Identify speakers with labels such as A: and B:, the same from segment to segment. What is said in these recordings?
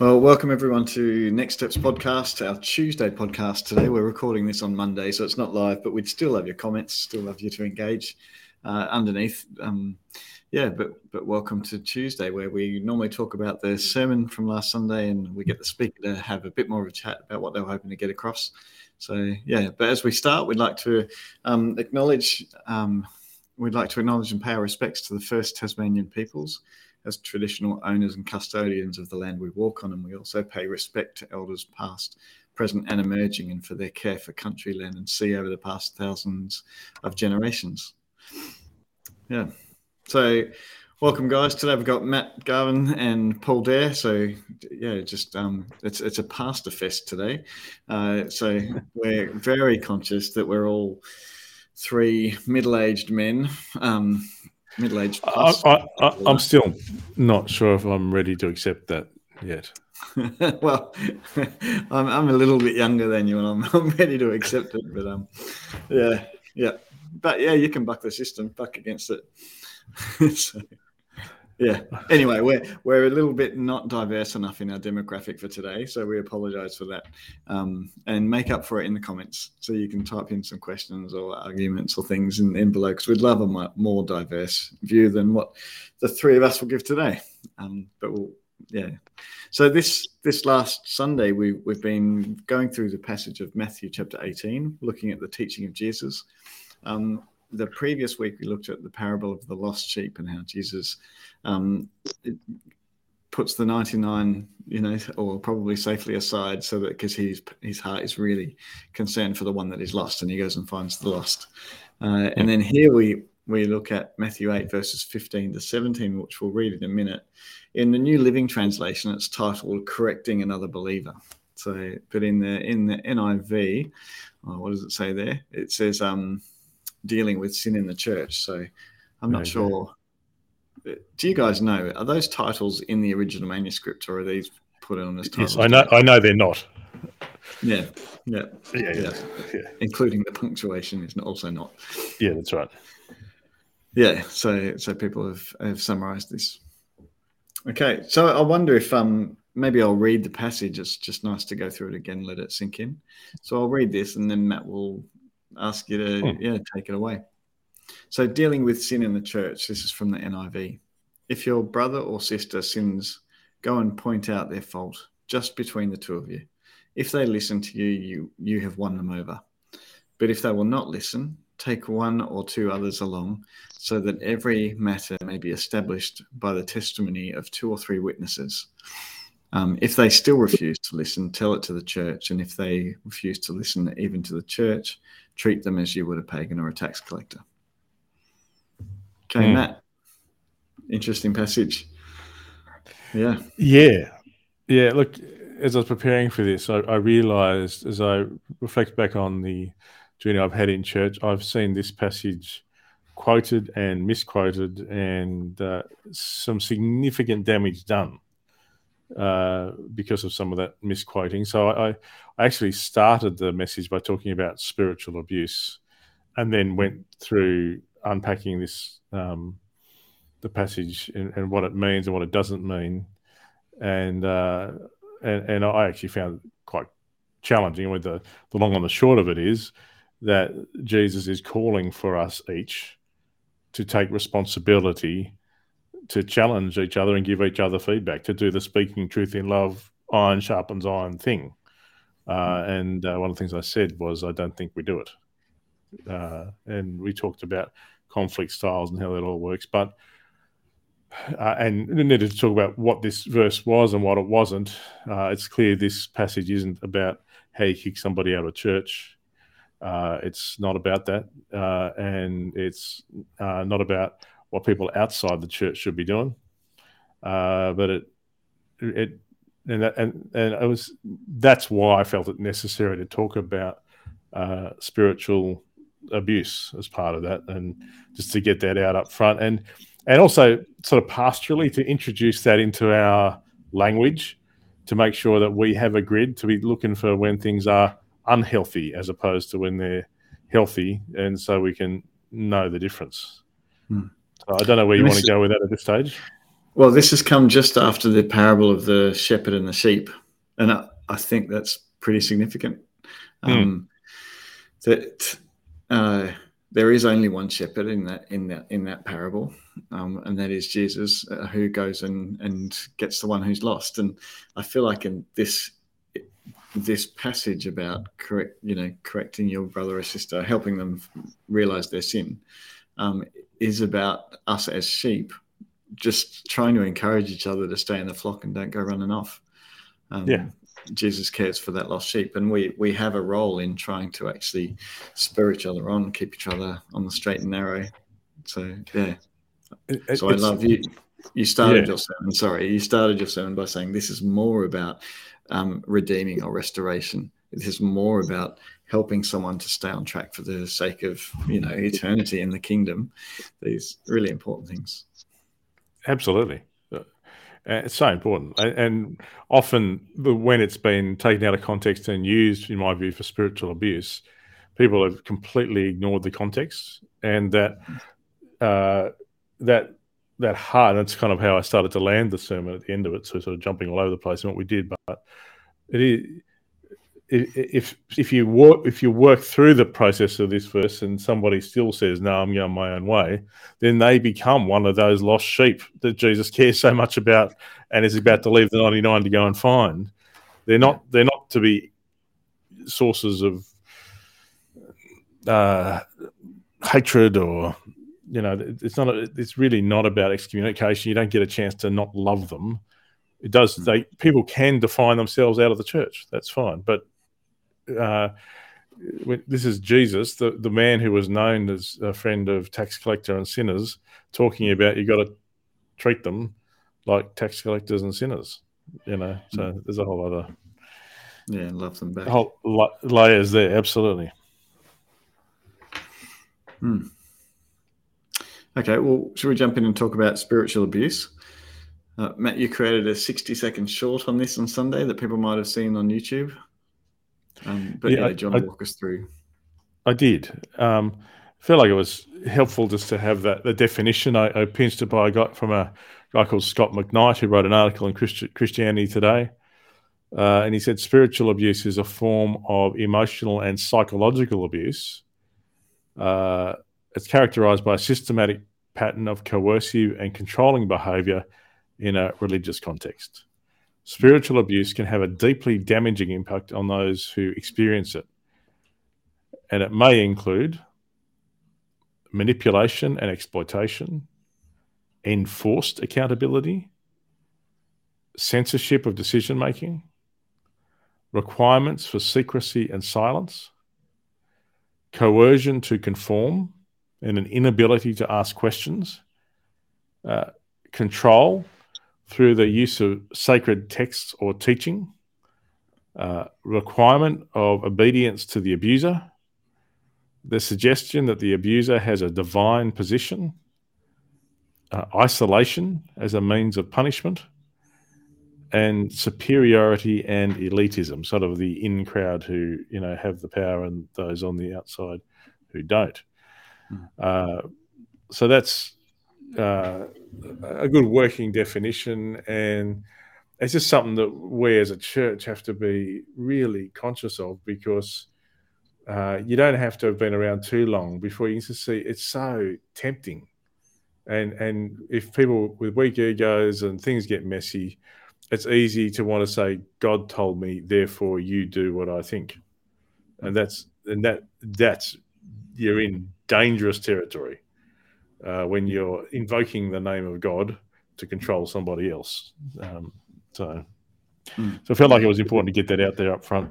A: Well, welcome everyone to Next Steps podcast, our Tuesday podcast today. We're recording this on Monday, so it's not live, but we'd still love your comments, still love you to engage uh, underneath. Um, yeah, but but welcome to Tuesday, where we normally talk about the sermon from last Sunday, and we get the speaker to have a bit more of a chat about what they were hoping to get across. So yeah, but as we start, we'd like to um, acknowledge um, we'd like to acknowledge and pay our respects to the first Tasmanian peoples as traditional owners and custodians of the land we walk on, and we also pay respect to elders past, present, and emerging, and for their care for country, land, and sea over the past thousands of generations. Yeah. So, welcome, guys. Today we've got Matt Garvin and Paul Dare. So, yeah, just um, it's it's a pastor fest today. Uh, so we're very conscious that we're all three middle-aged men. Um, middle aged.
B: I, am still not sure if I'm ready to accept that yet.
A: well, I'm, I'm a little bit younger than you, and I'm, I'm ready to accept it. But um, yeah, yeah, but yeah, you can buck the system, buck against it. so, yeah. Anyway, we're we're a little bit not diverse enough in our demographic for today, so we apologise for that, um, and make up for it in the comments. So you can type in some questions or arguments or things in, in below, because we'd love a more diverse view than what the three of us will give today. Um, but we'll, yeah. So this this last Sunday, we we've been going through the passage of Matthew chapter eighteen, looking at the teaching of Jesus. Um, the previous week we looked at the parable of the lost sheep and how Jesus um, puts the 99 you know or probably safely aside so that because he's his heart is really concerned for the one that is lost and he goes and finds the lost. Uh, and then here we we look at matthew 8 verses 15 to 17 which we'll read in a minute. In the new living translation it's titled correcting another believer. So but in the in the niv oh, what does it say there? It says um dealing with sin in the church. So I'm not okay. sure. Do you guys know are those titles in the original manuscript or are these put on as titles?
B: Yes, I know. I know they're not.
A: Yeah, yeah, yeah, yeah. yeah. Including the punctuation is also not.
B: Yeah, that's right.
A: Yeah, so so people have have summarised this. Okay, so I wonder if um maybe I'll read the passage. It's just nice to go through it again, let it sink in. So I'll read this, and then Matt will ask you to hmm. yeah take it away. So dealing with sin in the church. This is from the NIV. If your brother or sister sins, go and point out their fault just between the two of you. If they listen to you, you you have won them over. But if they will not listen, take one or two others along, so that every matter may be established by the testimony of two or three witnesses. Um, if they still refuse to listen, tell it to the church. And if they refuse to listen even to the church, treat them as you would a pagan or a tax collector. Okay, mm. Matt. Interesting passage. Yeah.
B: Yeah. Yeah. Look, as I was preparing for this, I, I realized as I reflect back on the journey I've had in church, I've seen this passage quoted and misquoted and uh, some significant damage done uh, because of some of that misquoting. So I, I actually started the message by talking about spiritual abuse, and then went through unpacking this um, the passage and, and, what it means and what it doesn't mean, and uh, and, and I actually found it quite challenging. With the the long and the short of it is that Jesus is calling for us each to take responsibility to challenge each other and give each other feedback, to do the speaking truth in love, iron sharpens iron thing. Uh, and uh, one of the things I said was, I don't think we do it. Uh, and we talked about conflict styles and how that all works. But uh, and needed to talk about what this verse was and what it wasn't. Uh, it's clear this passage isn't about how you kick somebody out of church. Uh, it's not about that, and it's not about what people outside the church should be doing. Uh, but it, it, and that, and and it was that's why I felt it necessary to talk about uh, spiritual abuse as part of that, and just to get that out up front, and and also sort of pastorally to introduce that into our language, to make sure that we have a grid to be looking for when things are unhealthy as opposed to when they're healthy, and so we can know the difference. Hmm. I don't know where you want to go with that at this stage.
A: Well, this has come just after the parable of the shepherd and the sheep, and I, I think that's pretty significant.
B: Hmm.
A: Um, That uh, there is only one shepherd in that in that in that parable, um, and that is Jesus, uh, who goes and and gets the one who's lost. And I feel like in this this passage about correct, you know, correcting your brother or sister, helping them realize their sin, um, is about us as sheep, just trying to encourage each other to stay in the flock and don't go running off. Um,
B: Yeah.
A: Jesus cares for that lost sheep, and we we have a role in trying to actually spur each other on, keep each other on the straight and narrow. So yeah,
B: It-
A: so I love you. You started
B: Yeah.
A: your sermon. Sorry, you started your sermon by saying this is more about um, redeeming or restoration. This is more about helping someone to stay on track for the sake of you know eternity in the kingdom. These really important things.
B: Absolutely. Uh, It's so important. And, often, when it's been taken out of context and used, in my view, for spiritual abuse, people have completely ignored the context and that uh, that that heart. That's kind of how I started to land the sermon at the end of it. So sort of jumping all over the place and what we did, but it is. If if you work if you work through the process of this verse and somebody still says no I'm going my own way then they become one of those lost sheep that Jesus cares so much about and is about to leave the 99 to go and find. They're not they're not to be sources of uh, hatred or you know it's not it's really not about excommunication. You don't get a chance to not love them. It does they people can define themselves out of the church. That's fine, but uh, this is Jesus, the, the man who was known as a friend of tax collector and sinners, talking about you got to treat them like tax collectors and sinners. You know, so there's a whole other
A: Yeah, love them back.
B: whole la- layers there. Absolutely.
A: Okay, well, should we jump in and talk about spiritual abuse? Uh, Matt, you created a 60 second short on this on Sunday that people might have seen on YouTube. Um, but
B: Yeah,
A: yeah,
B: I-
A: do you want
B: I-
A: walk us through?
B: I did. Um, I feel like it was helpful just to have that the definition. I, I pinched it by I got from a guy called Scot McKnight who wrote an article in Christi- Christianity Today, uh, and he said spiritual abuse is a form of emotional and psychological abuse. Uh, it's characterized by a systematic pattern of coercive and controlling behavior in a religious context. Spiritual abuse can have a deeply damaging impact on those who experience it. And it may include manipulation and exploitation, enforced accountability, censorship of decision making, requirements for secrecy and silence, coercion to conform, and an inability to ask questions, uh, control through the use of sacred texts or teaching, uh, requirement of obedience to the abuser, the suggestion that the abuser has a divine position, uh, isolation as a means of punishment, and superiority and elitism, sort of the in crowd who you know have the power and those on the outside who don't. Uh, so that's uh, a good working definition, and it's just something that we as a church have to be really conscious of because uh, you don't have to have been around too long before you can see it's so tempting. And and if people with weak egos and things get messy, it's easy to want to say, God told me, therefore you do what I think. And that's and that that's you're in dangerous territory uh, when you're invoking the name of God to control somebody else. Um, so,
A: Hmm.
B: so I felt like it was important to get that out there up front.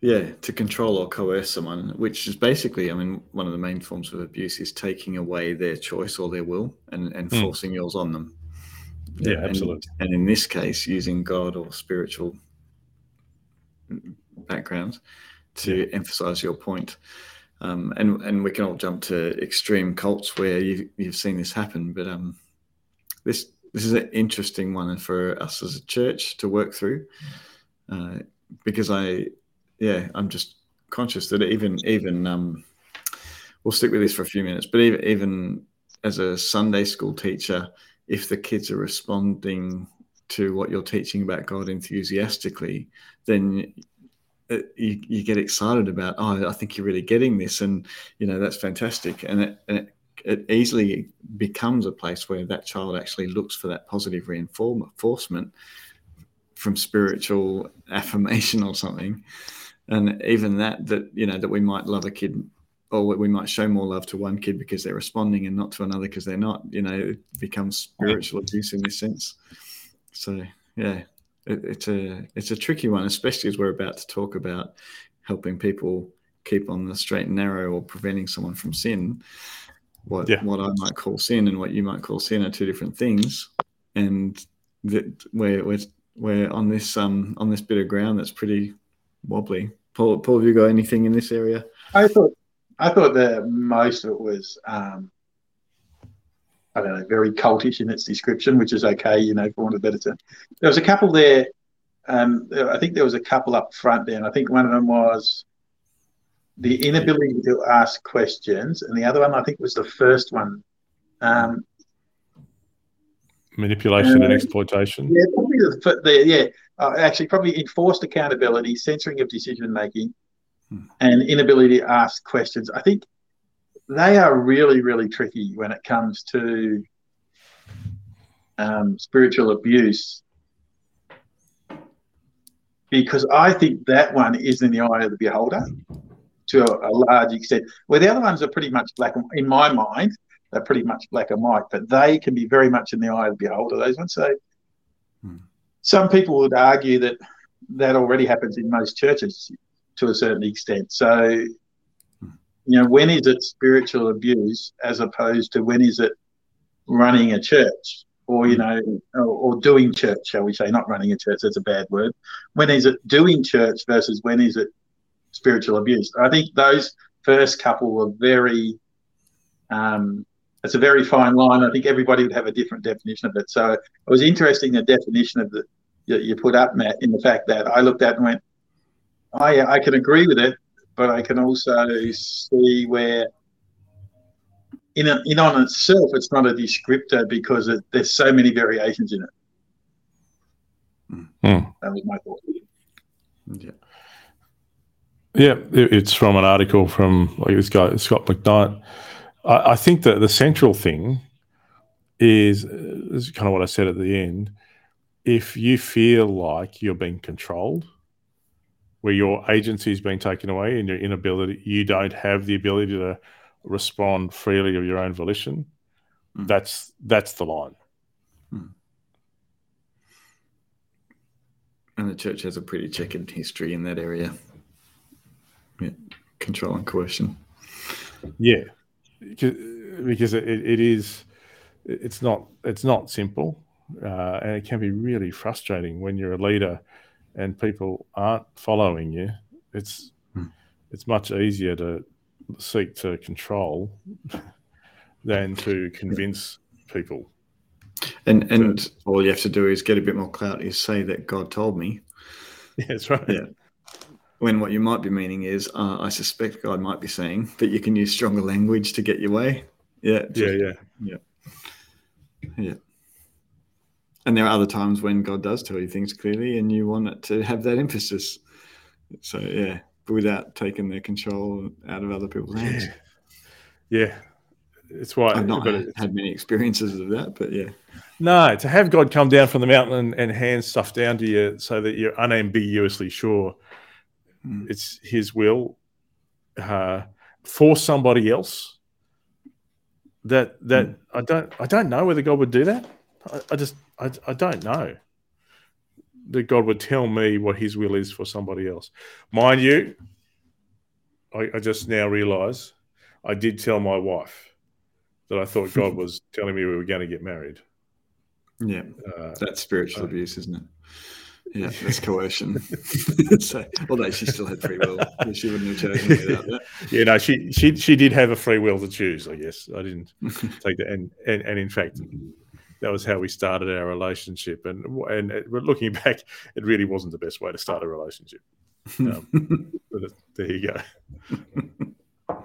A: Yeah, to control or coerce someone, which is basically, I mean, one of the main forms of abuse is taking away their choice or their will and, and
B: Mm.
A: forcing yours on them.
B: Yeah,
A: and-
B: absolutely.
A: And in this case, using God or spiritual background to emphasize your point. Um, and and we can all jump to extreme cults where you you've seen this happen, but um, this this is an interesting one for us as a church to work through, uh, because I yeah I'm just conscious that even even um, we'll stick with this for a few minutes, but even even as a Sunday school teacher if the kids are responding to what you're teaching about God enthusiastically, then it, you, you get excited about, oh, I think you're really getting this, and you know that's fantastic, and it, and it, it easily becomes a place where that child actually looks for that positive reinforcement from spiritual affirmation or something, and even that that you know that we might love a kid or we might show more love to one kid because they're responding and not to another because they're not. You know, it becomes spiritual abuse in this sense. So yeah, it, it's a it's a tricky one, especially as we're about to talk about helping people keep on the straight and narrow or preventing someone from sin. What yeah. what I might call sin and what you might call sin are two different things, and that we're we're we're on this um on this bit of ground that's pretty wobbly. Paul, Paul, have you got anything in this area?
C: I thought I thought that most of it was um, I don't know, very cultish in its description, which is okay, you know, for want of a better term. There was a couple there. Um, I think there was a couple up front there, and I think one of them was the inability to ask questions, and the other one I think was the first one. Um,
B: Manipulation uh, and exploitation.
C: Yeah, probably the, the yeah, uh, actually probably enforced accountability, censoring of decision making, hmm. and inability to ask questions. I think they are really, really tricky when it comes to um, spiritual abuse because I think that one is in the eye of the beholder to a, a, large extent. Where the other ones are pretty much black, in my mind, they're pretty much black and white, but they can be very much in the eye of the beholder. Those ones. So hmm. some people would argue that that already happens in most churches to a certain extent. So you know, when is it spiritual abuse as opposed to when is it running a church or, you know, or, or, doing church, shall we say, not running a church, that's a bad word. When is it doing church versus when is it spiritual abuse? I think those first couple were very, um, it's a very fine line. I think everybody would have a different definition of it. So it was interesting the definition of the you put up, Matt, in the fact that I looked at and went, oh, yeah, I can agree with it, but I can also see where in, a, in on itself it's not a descriptor because it, there's so many variations in it.
B: Mm.
C: That was my thought.
B: Yeah. Yeah, it's from an article from like this guy Scot McKnight. I, I think that the central thing is, is kind of what I said at the end. If you feel like you're being controlled, where your agency is being taken away and your inability, you don't have the ability to respond freely of your own volition. Mm. That's that's the line. Mm.
A: And the church has a pretty checkered history in that area. Yeah. Control and coercion.
B: Yeah, because it, it is. It's not. It's not simple, uh, and it can be really frustrating when you're a leader and people aren't following you, it's hmm. it's much easier to seek to control than to convince people.
A: And and all you have to do is get a bit more clout. Is say that God told me.
B: Yeah, that's right.
A: Yeah. When what you might be meaning is, uh, I suspect God might be saying, but you can use stronger language to get your way. Yeah.
B: Just, yeah.
A: Yeah. Yeah. Yeah. And there are other times when God does tell you things clearly, and you want it to have that emphasis. So yeah, without taking the control out of other people's hands.
B: Yeah, yeah. it's why
A: I've not had, had many experiences of that, but yeah.
B: No, to have God come down from the mountain and, and hand stuff down to you so that you're unambiguously sure mm. it's His will uh, for somebody else. That that mm. I don't I don't know whether God would do that. I, I just I, I don't know that God would tell me what His will is for somebody else. Mind you, I, I just now realise I did tell my wife that I thought God was telling me we were going to get married.
A: Yeah, uh, that's spiritual uh, abuse, isn't it? Yeah, that's coercion. so, although she still had free will, she wouldn't have chosen without that.
B: Yeah, no, she she she did have a free will to choose. I guess I didn't take that, and and, and in fact, that was how we started our relationship. And and it, looking back, it really wasn't the best way to start a relationship. Um, but there you
A: go.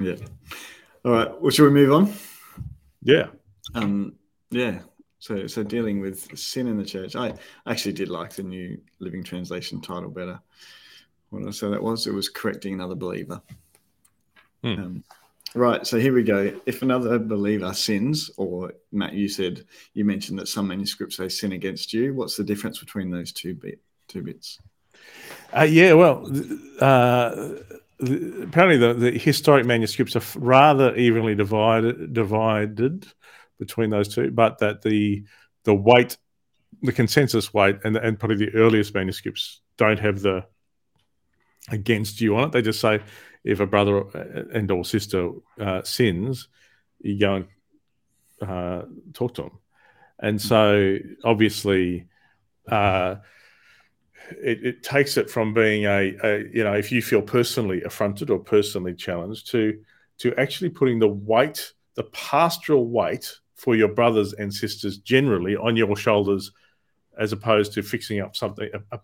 A: yeah. All right. Well, should we move on?
B: Yeah.
A: Um, Yeah. So, so dealing with sin in the church. I actually did like the New Living Translation title better. What I say that was, it was correcting another believer.
B: Hmm.
A: Um, right. So here we go. If another believer sins, or Matt, you said you mentioned that some manuscripts say sin against you. What's the difference between those two bit two bits?
B: Uh, yeah, well, uh, the, apparently the, the historic manuscripts are rather evenly divided divided between those two, but that the the weight, the consensus weight, and and probably the earliest manuscripts don't have the against you on it. They just say if a brother and or sister uh, sins, you go and uh, talk to them, and so obviously. Uh, it, it, takes it from being a, a, you know if you feel personally affronted or personally challenged to to actually putting the weight the pastoral weight for your brothers and sisters generally on your shoulders as opposed to fixing up something a, a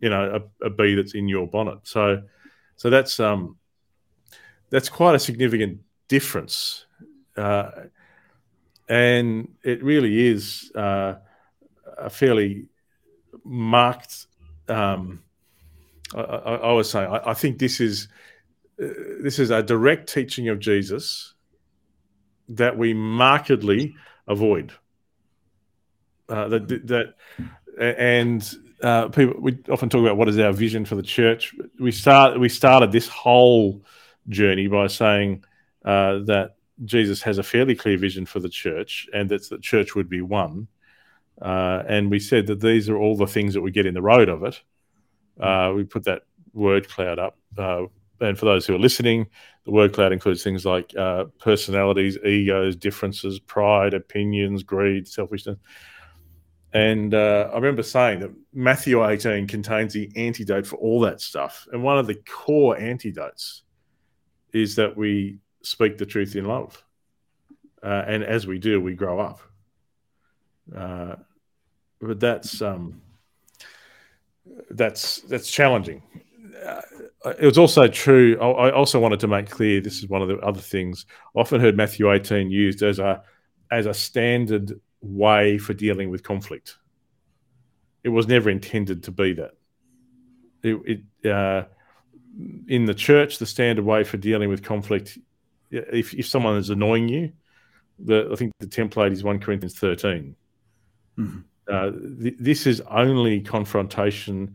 B: you know a, a bee that's in your bonnet so so that's um that's quite a significant difference uh, and it really is uh, a fairly marked um, I, I, I, was saying, I, I think this is uh, this is a direct teaching of Jesus that we markedly avoid. Uh, that that and uh, people we often talk about what is our vision for the church. We start we started this whole journey by saying uh, that Jesus has a fairly clear vision for the church, and that the church would be one. Uh, and we said that these are all the things that we get in the road of it. Uh, we put that word cloud up. Uh, and for those who are listening, the word cloud includes things like uh, personalities, egos, differences, pride, opinions, greed, selfishness. And uh, I remember saying that Matthew 18 contains the antidote for all that stuff. And one of the core antidotes is that we speak the truth in love. Uh, and as we do, we grow up. Uh, but that's um, that's that's challenging. Uh, it was also true. I also wanted to make clear this is one of the other things. I often heard Matthew 18 used as a as a standard way for dealing with conflict. It was never intended to be that. It, it uh, in the church, the standard way for dealing with conflict, if, if someone is annoying you, the, I think the template is 1 Corinthians 13. Mm-hmm. Uh, th- this is only confrontation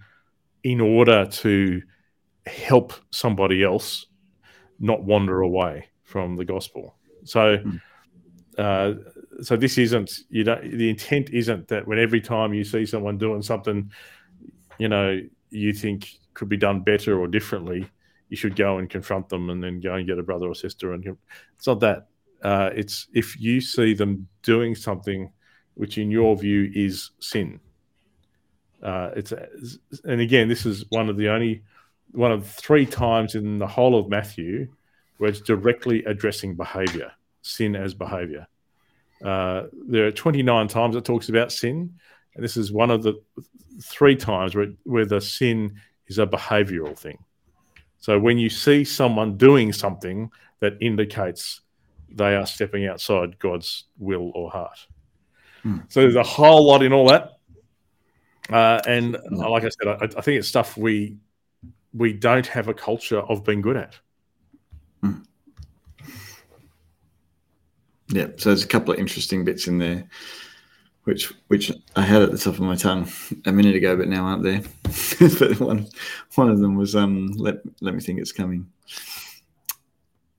B: in order to help somebody else not wander away from the gospel. So, mm. uh, so this isn't you know the intent isn't that when every time you see someone doing something, you know you think could be done better or differently, you should go and confront them and then go and get a brother or sister. And it's not that. Uh, it's if you see them doing something which in your view is sin. Uh, it's and again, this is one of the only one of three times in the whole of Matthew where it's directly addressing behavior, sin as behavior. Uh, there are 29 times it talks about sin, and this is one of the three times where, where the sin is a behavioral thing. So when you see someone doing something that indicates they are stepping outside God's will or heart. Hmm. So there's a whole lot in all that. Uh, and like I said, I, I, think it's stuff we we don't have a culture of being good at.
A: Hmm. Yeah, so there's a couple of interesting bits in there, which which I had at the top of my tongue a minute ago, but now aren't there. but one one of them was um, let let me think it's coming.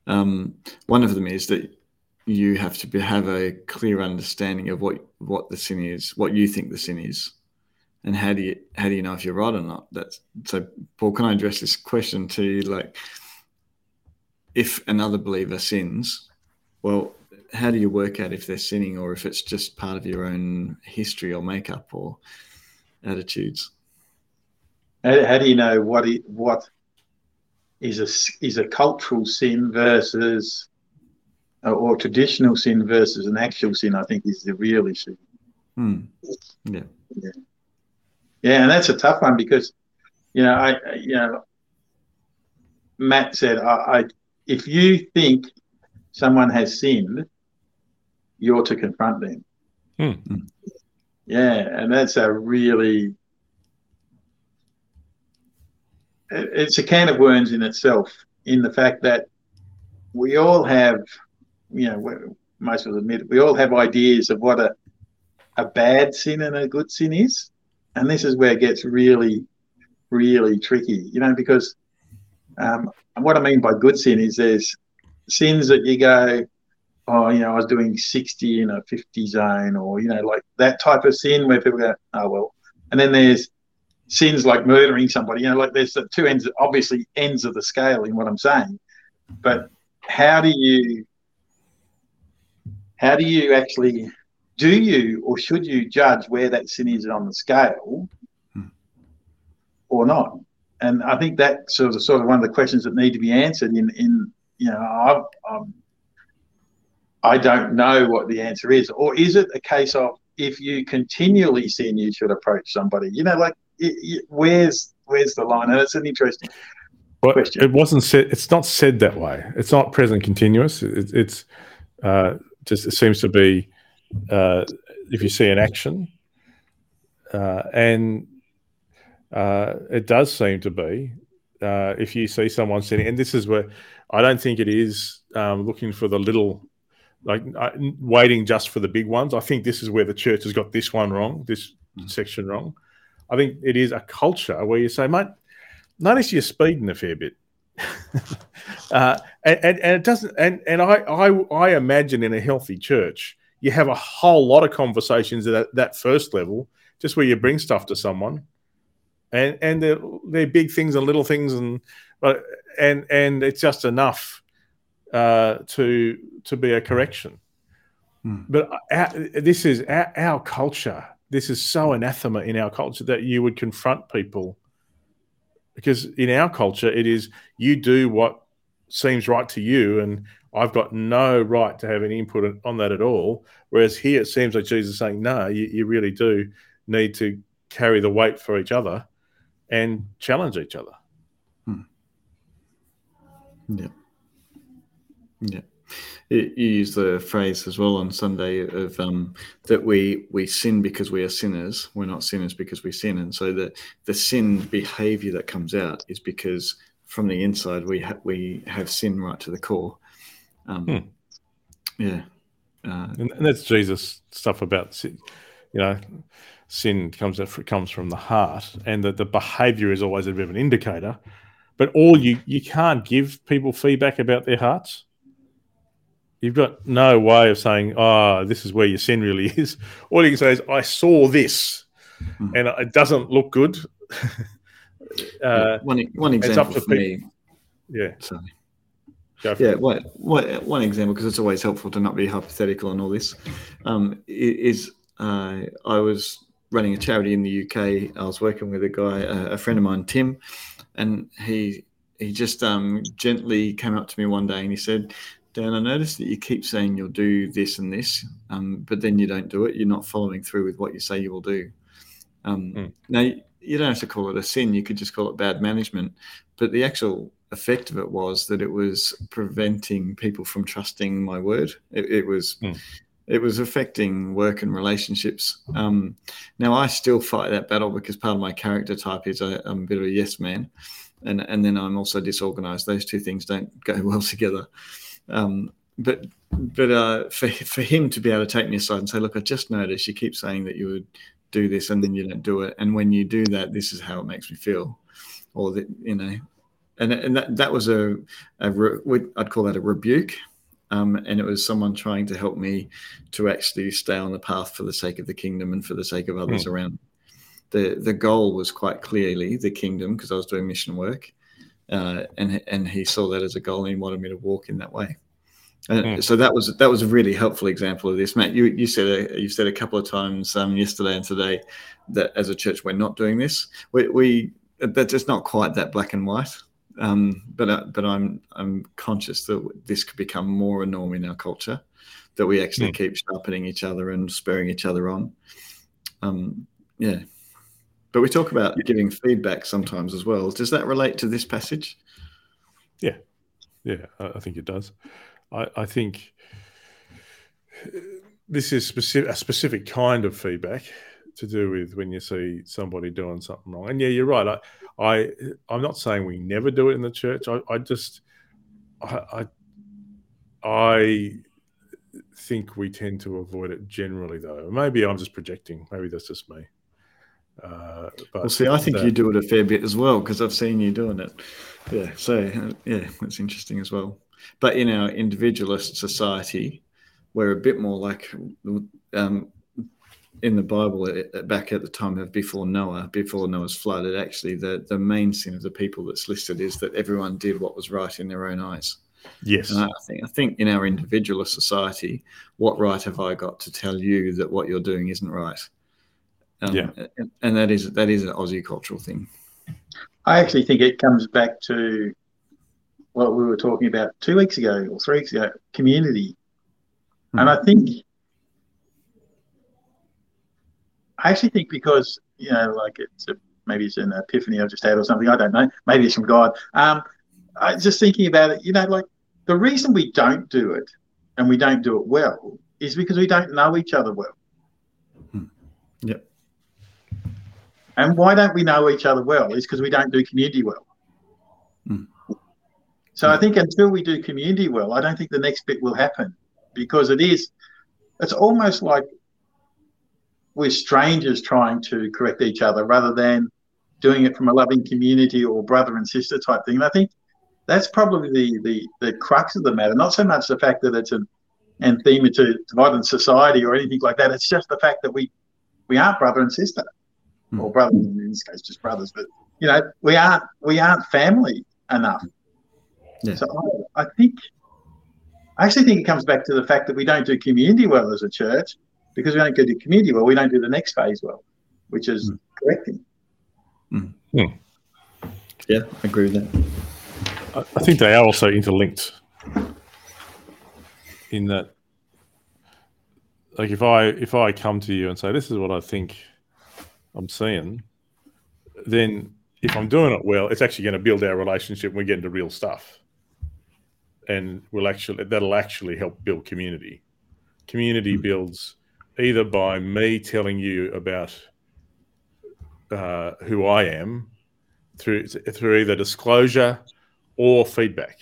A: Um, one of them is that you have to be, have a clear understanding of what what the sin is, what you think the sin is, and how do you how do you know if you're right or not? That's so. Paul, can I address this question to you? Like, if another believer sins, well, how do you work out if they're sinning or if it's just part of your own history or makeup or attitudes?
C: How, how do you know what what is a is a cultural sin versus uh, or traditional sin versus an actual sin, I think is the real issue.
A: Hmm. Yeah.
C: yeah. Yeah, and that's a tough one because, you know, I, you know, Matt said, I, I if you think someone has sinned, you're to confront them.
B: Hmm.
C: Yeah, and that's a really it's a can of worms in itself. In the fact that we all have, you know most of us admit it, we all have ideas of what a a bad sin and a good sin is, and this is where it gets really, really tricky. You know, because um, what I mean by good sin is there's sins that you go, oh, you know, I was doing 60 in a 50 zone, or, you know, like that type of sin where people go, oh, well. And then there's sins like murdering somebody, you know, like there's the two ends, obviously, ends of the scale in what I'm saying. But how do you, how do you actually, do you or should you judge where that sin is on the scale
A: Hmm.
C: or not? And I think that's sort of, sort of one of the questions that need to be answered in, in you know, I've, I'm, I don't know what the answer is. Or is it a case of if you continually sin, you should approach somebody? You know, like y y where's where's the line? And it's an interesting.
B: But
C: Question.
B: it wasn't said. It's not said that way. It's not present continuous. It, it's uh, just it seems to be uh, if you see an action, uh, and uh, it does seem to be uh, if you see someone sitting. And this is where I don't think it is um, looking for the little, like uh, waiting just for the big ones. I think this is where the church has got this one wrong, this section wrong. I think it is a culture where you say, mate, notice you're speeding a fair bit. uh, and, and, and it doesn't, and, and I, I, I imagine in a healthy church, you have a whole lot of conversations at that, that first level, just where you bring stuff to someone. And, and they're, they're big things and little things and but and and it's just enough uh, to to be a correction.
A: Hmm.
B: But our, this is our, our culture. This is so anathema in our culture that you would confront people because in our culture it is you do what seems right to you and I've got no right to have any input on that at all. Whereas here it seems like Jesus is saying, no, you, you really do need to carry the weight for each other and challenge each other.
A: Yeah. Yeah. You use the phrase as well on Sunday of um, that we we sin because we are sinners. We're not sinners because we sin, and so the the sin behavior that comes out is because from the inside we ha- we have sin right to the core. Um,
B: Hmm.
A: Yeah. Uh,
B: and, and that's Jesus stuff about sin. You know, sin comes out, comes from the heart, and that the behaviour is always a bit of an indicator. But all you you can't give people feedback about their hearts. You've got no way of saying, "Oh, this is where your sin really is." All you can say is, "I saw this,
A: Hmm.
B: and it doesn't look good." uh,
A: one one example for me.
B: yeah,
A: Sorry. Yeah,
B: it.
A: one, one, example, because it's always helpful to not be hypothetical on all this, um, is uh, I was running a charity in the UK. I was working with a guy, a, a friend of mine, Tim, and he he just um, gently came up to me one day and he said, Dan, I noticed that you keep saying you'll do this and this, um, but then you don't do it. You're not following through with what you say you will do. Um,
B: Mm.
A: Now, you don't have to call it a sin. You could just call it bad management. But the actual effect of it was that it was preventing people from trusting my word. It, it was.
B: Mm.
A: It was affecting work and relationships. Um, now I still fight that battle because part of my character type is I, I'm a bit of a yes man, and and then I'm also disorganized. Those two things don't go well together. Um, but but uh, for for him to be able to take me aside and say, look, I just noticed you keep saying that you would do this and then you don't do it, and when you do that, this is how it makes me feel, or that you know, and and that that was a, a re- I'd call that a rebuke. Um, and it was someone trying to help me to actually stay on the path for the sake of the kingdom and for the sake of others around. The the goal was quite clearly the kingdom because I was doing mission work, uh, and and he saw that as a goal and he wanted me to walk in that way. And
B: Mm.
A: so that was that was a really helpful example of this, Matt. You you said a, you said a couple of times um, yesterday and today that as a church we're not doing this. We, we that's just not quite that black and white. Um, but uh, but I'm I'm conscious that this could become more a norm in our culture, that we actually
B: Mm.
A: keep sharpening each other and spurring each other on. Um, yeah, but we talk about giving feedback sometimes as well. Does that relate to this passage?
B: Yeah, yeah, I think it does. I, I think uh, this is specific, a specific kind of feedback to do with when you see somebody doing something wrong. And yeah, you're right. I, I I'm not saying we never do it in the church. I, I just I, I I think we tend to avoid it generally, though. Maybe I'm just projecting. Maybe that's just me.
A: Uh, but well, see, I think you do it a fair bit as well because I've seen you doing it. Yeah, so uh, yeah, that's interesting as well. But in our individualist society, we're a bit more like um, in the Bible back at the time of before Noah, before Noah's flood. It actually the the main sin of the people that's listed is that everyone did what was right in their own eyes.
B: Yes,
A: and I think I think in our individualist society, what right have I got to tell you that what you're doing isn't right? Um, yeah, and, and that is that is an Aussie cultural thing.
C: I actually think it comes back to what we were talking about two weeks ago or three weeks ago community. Mm-hmm. And I think, I actually think because, you know, like it's a, maybe it's an epiphany I've just had or something, I don't know. Maybe it's from God. Um, I was just thinking about it, you know, like the reason we don't do it and we don't do it well is because we don't know each other well.
A: Hmm. Yep.
C: And why don't we know each other well? Is because we don't do community well.
A: Hmm.
C: So I think until we do community well, I don't think the next bit will happen because it is, it's almost like we're strangers trying to correct each other rather than doing it from a loving community or brother and sister type thing. And I think that's probably the, the, the crux of the matter, not so much the fact that it's an anthema to, to modern society or anything like that. It's just the fact that we, we aren't brother and sister, mm. Or brothers in this case, just brothers. But you know, we aren't we aren't family enough. Yeah. So I, I think, I actually think it comes back to the fact that we don't do community well as a church because we don't go to community well. We don't do the next phase well, which is mm. correcting.
A: Mm. Mm. Yeah, I agree with that.
B: I, I think they are also interlinked in that like if I if I come to you and say this is what I think I'm seeing, then if I'm doing it well, it's actually going to build our relationship. and We get into real stuff and we'll actually that'll actually help build community. Community mm-hmm. builds either by me telling you about uh, who I am through through either disclosure or feedback.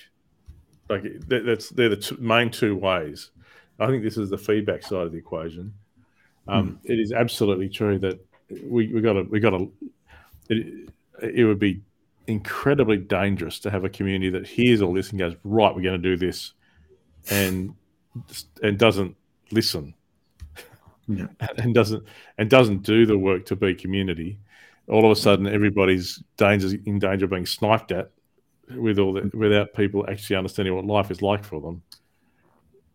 B: Like that, that's they're the two, main two ways. I think this is the feedback side of the equation. Um, mm. It is absolutely true that we we got to we got to. It, it would be incredibly dangerous to have a community that hears all this and goes, right, we're going to do this, and and doesn't listen,
A: yeah.
B: and doesn't and doesn't do the work to be community. All of a sudden, everybody's danger in danger of being sniped at with all that without people actually understanding what life is like for them.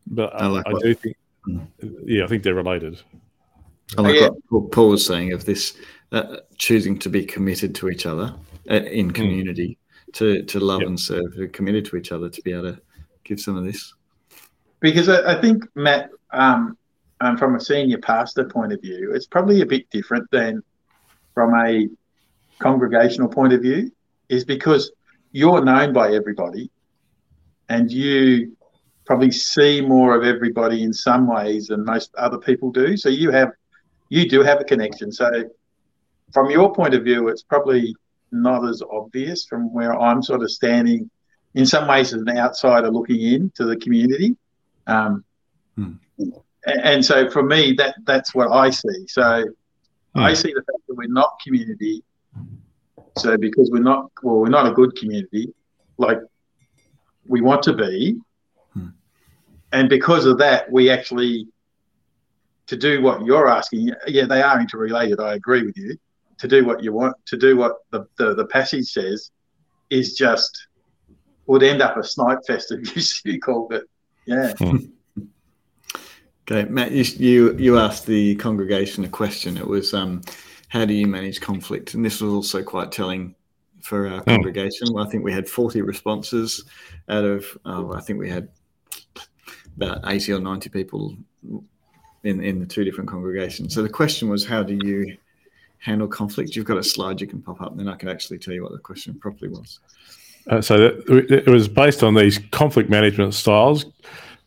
B: But I, like I do think, mm. yeah, I think they're related.
A: I like yeah. what Paul was saying of this uh, choosing to be committed to each other uh, in hmm. community, mm. to to love yep. and serve, committed to each other to be able to give some of this.
C: Because I, I think Matt, um, um, from a senior pastor point of view, it's probably a bit different than from a congregational point of view, is because you're known by everybody, and you probably see more of everybody in some ways than most other people do. So you have you do have a connection. So from your point of view, it's probably not as obvious from where I'm sort of standing in some ways as an outsider looking in to the community. Um, hmm. And so for me, that that's what I see. So hmm. I see the fact that we're not community. So because we're not, well, we're not a good community, like we want to be. Hmm. And because of that, we actually, to do what you're asking, yeah, they are interrelated. I agree with you to do what you want to do what the, the, the passage says is just would end up a snipe fest if you called it. Yeah. Hmm.
A: okay, Matt, you, you you asked the congregation a question. It was um, how do you manage conflict? And this was also quite telling for our hmm. congregation. Well, I think we had 40 responses out of, oh, I think we had about 80 or 90 people in, in the two different congregations. So the question was, how do you handle conflict? You've got a slide you can pop up, and then I can actually tell you what the question properly was.
B: Uh, so that, it was based on these conflict management styles.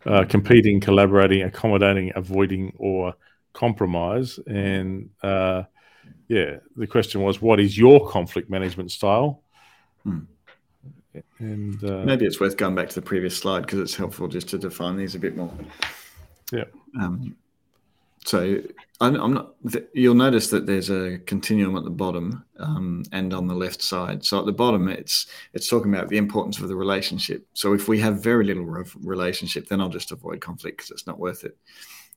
B: uh, competing, collaborating, accommodating, avoiding, or compromise. And uh, yeah, the question was, what is your conflict management style?
A: Hmm.
B: And uh,
A: maybe it's worth going back to the previous slide because it's helpful just to define these a bit more.
B: Yeah.
A: Um, so I'm, I'm, not. You'll notice that there's a continuum at the bottom um, and on the left side. So at the bottom, it's it's talking about the importance of the relationship. So if we have very little relationship, then I'll just avoid conflict because it's not worth it,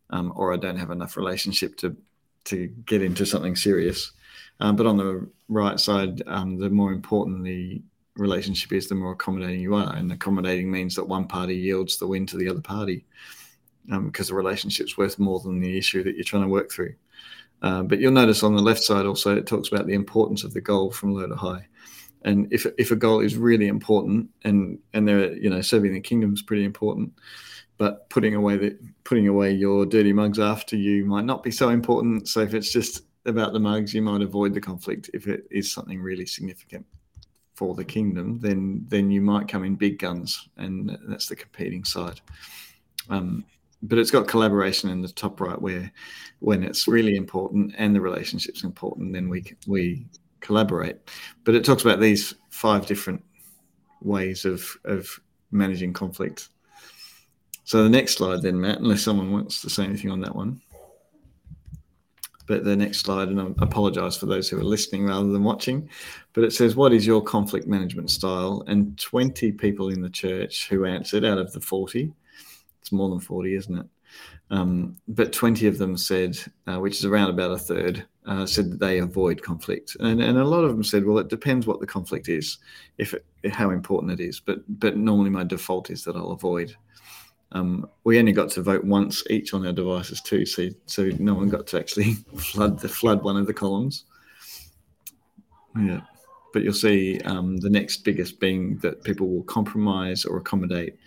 A: um, or I don't have enough relationship to to get into something serious. Um, but on the right side, um, the more important the relationship is, the more accommodating you are. And accommodating means that one party yields the win to the other party because um, the relationship's worth more than the issue that you're trying to work through. Uh, but you'll notice on the left side also it talks about the importance of the goal from low to high. And if, if a goal is really important and and there you know serving the kingdom is pretty important, but putting away the putting away your dirty mugs after you might not be so important. So if it's just about the mugs, you might avoid the conflict. If it is something really significant for the kingdom, then then you might come in big guns, and that's the competing side. Um, but it's got collaboration in the top right where when it's really important and the relationship's important then we we collaborate. But it talks about these five different ways of of managing conflict. So the next slide then matt unless someone wants to say anything on that one. But the next slide and i apologize for those who are listening rather than watching but it says what is your conflict management style? And 20 people in the church who answered out of the 40 it's more than 40, isn't it? Um, but 20 of them said, uh, which is around about a third, uh, said that they avoid conflict. And, and a lot of them said, well, it depends what the conflict is, if it, how important it is. But, but normally my default is that I'll avoid. Um, we only got to vote once each on our devices too, so so no one got to actually flood the flood one of the columns. Yeah, but you'll see um, the next biggest being that people will compromise or accommodate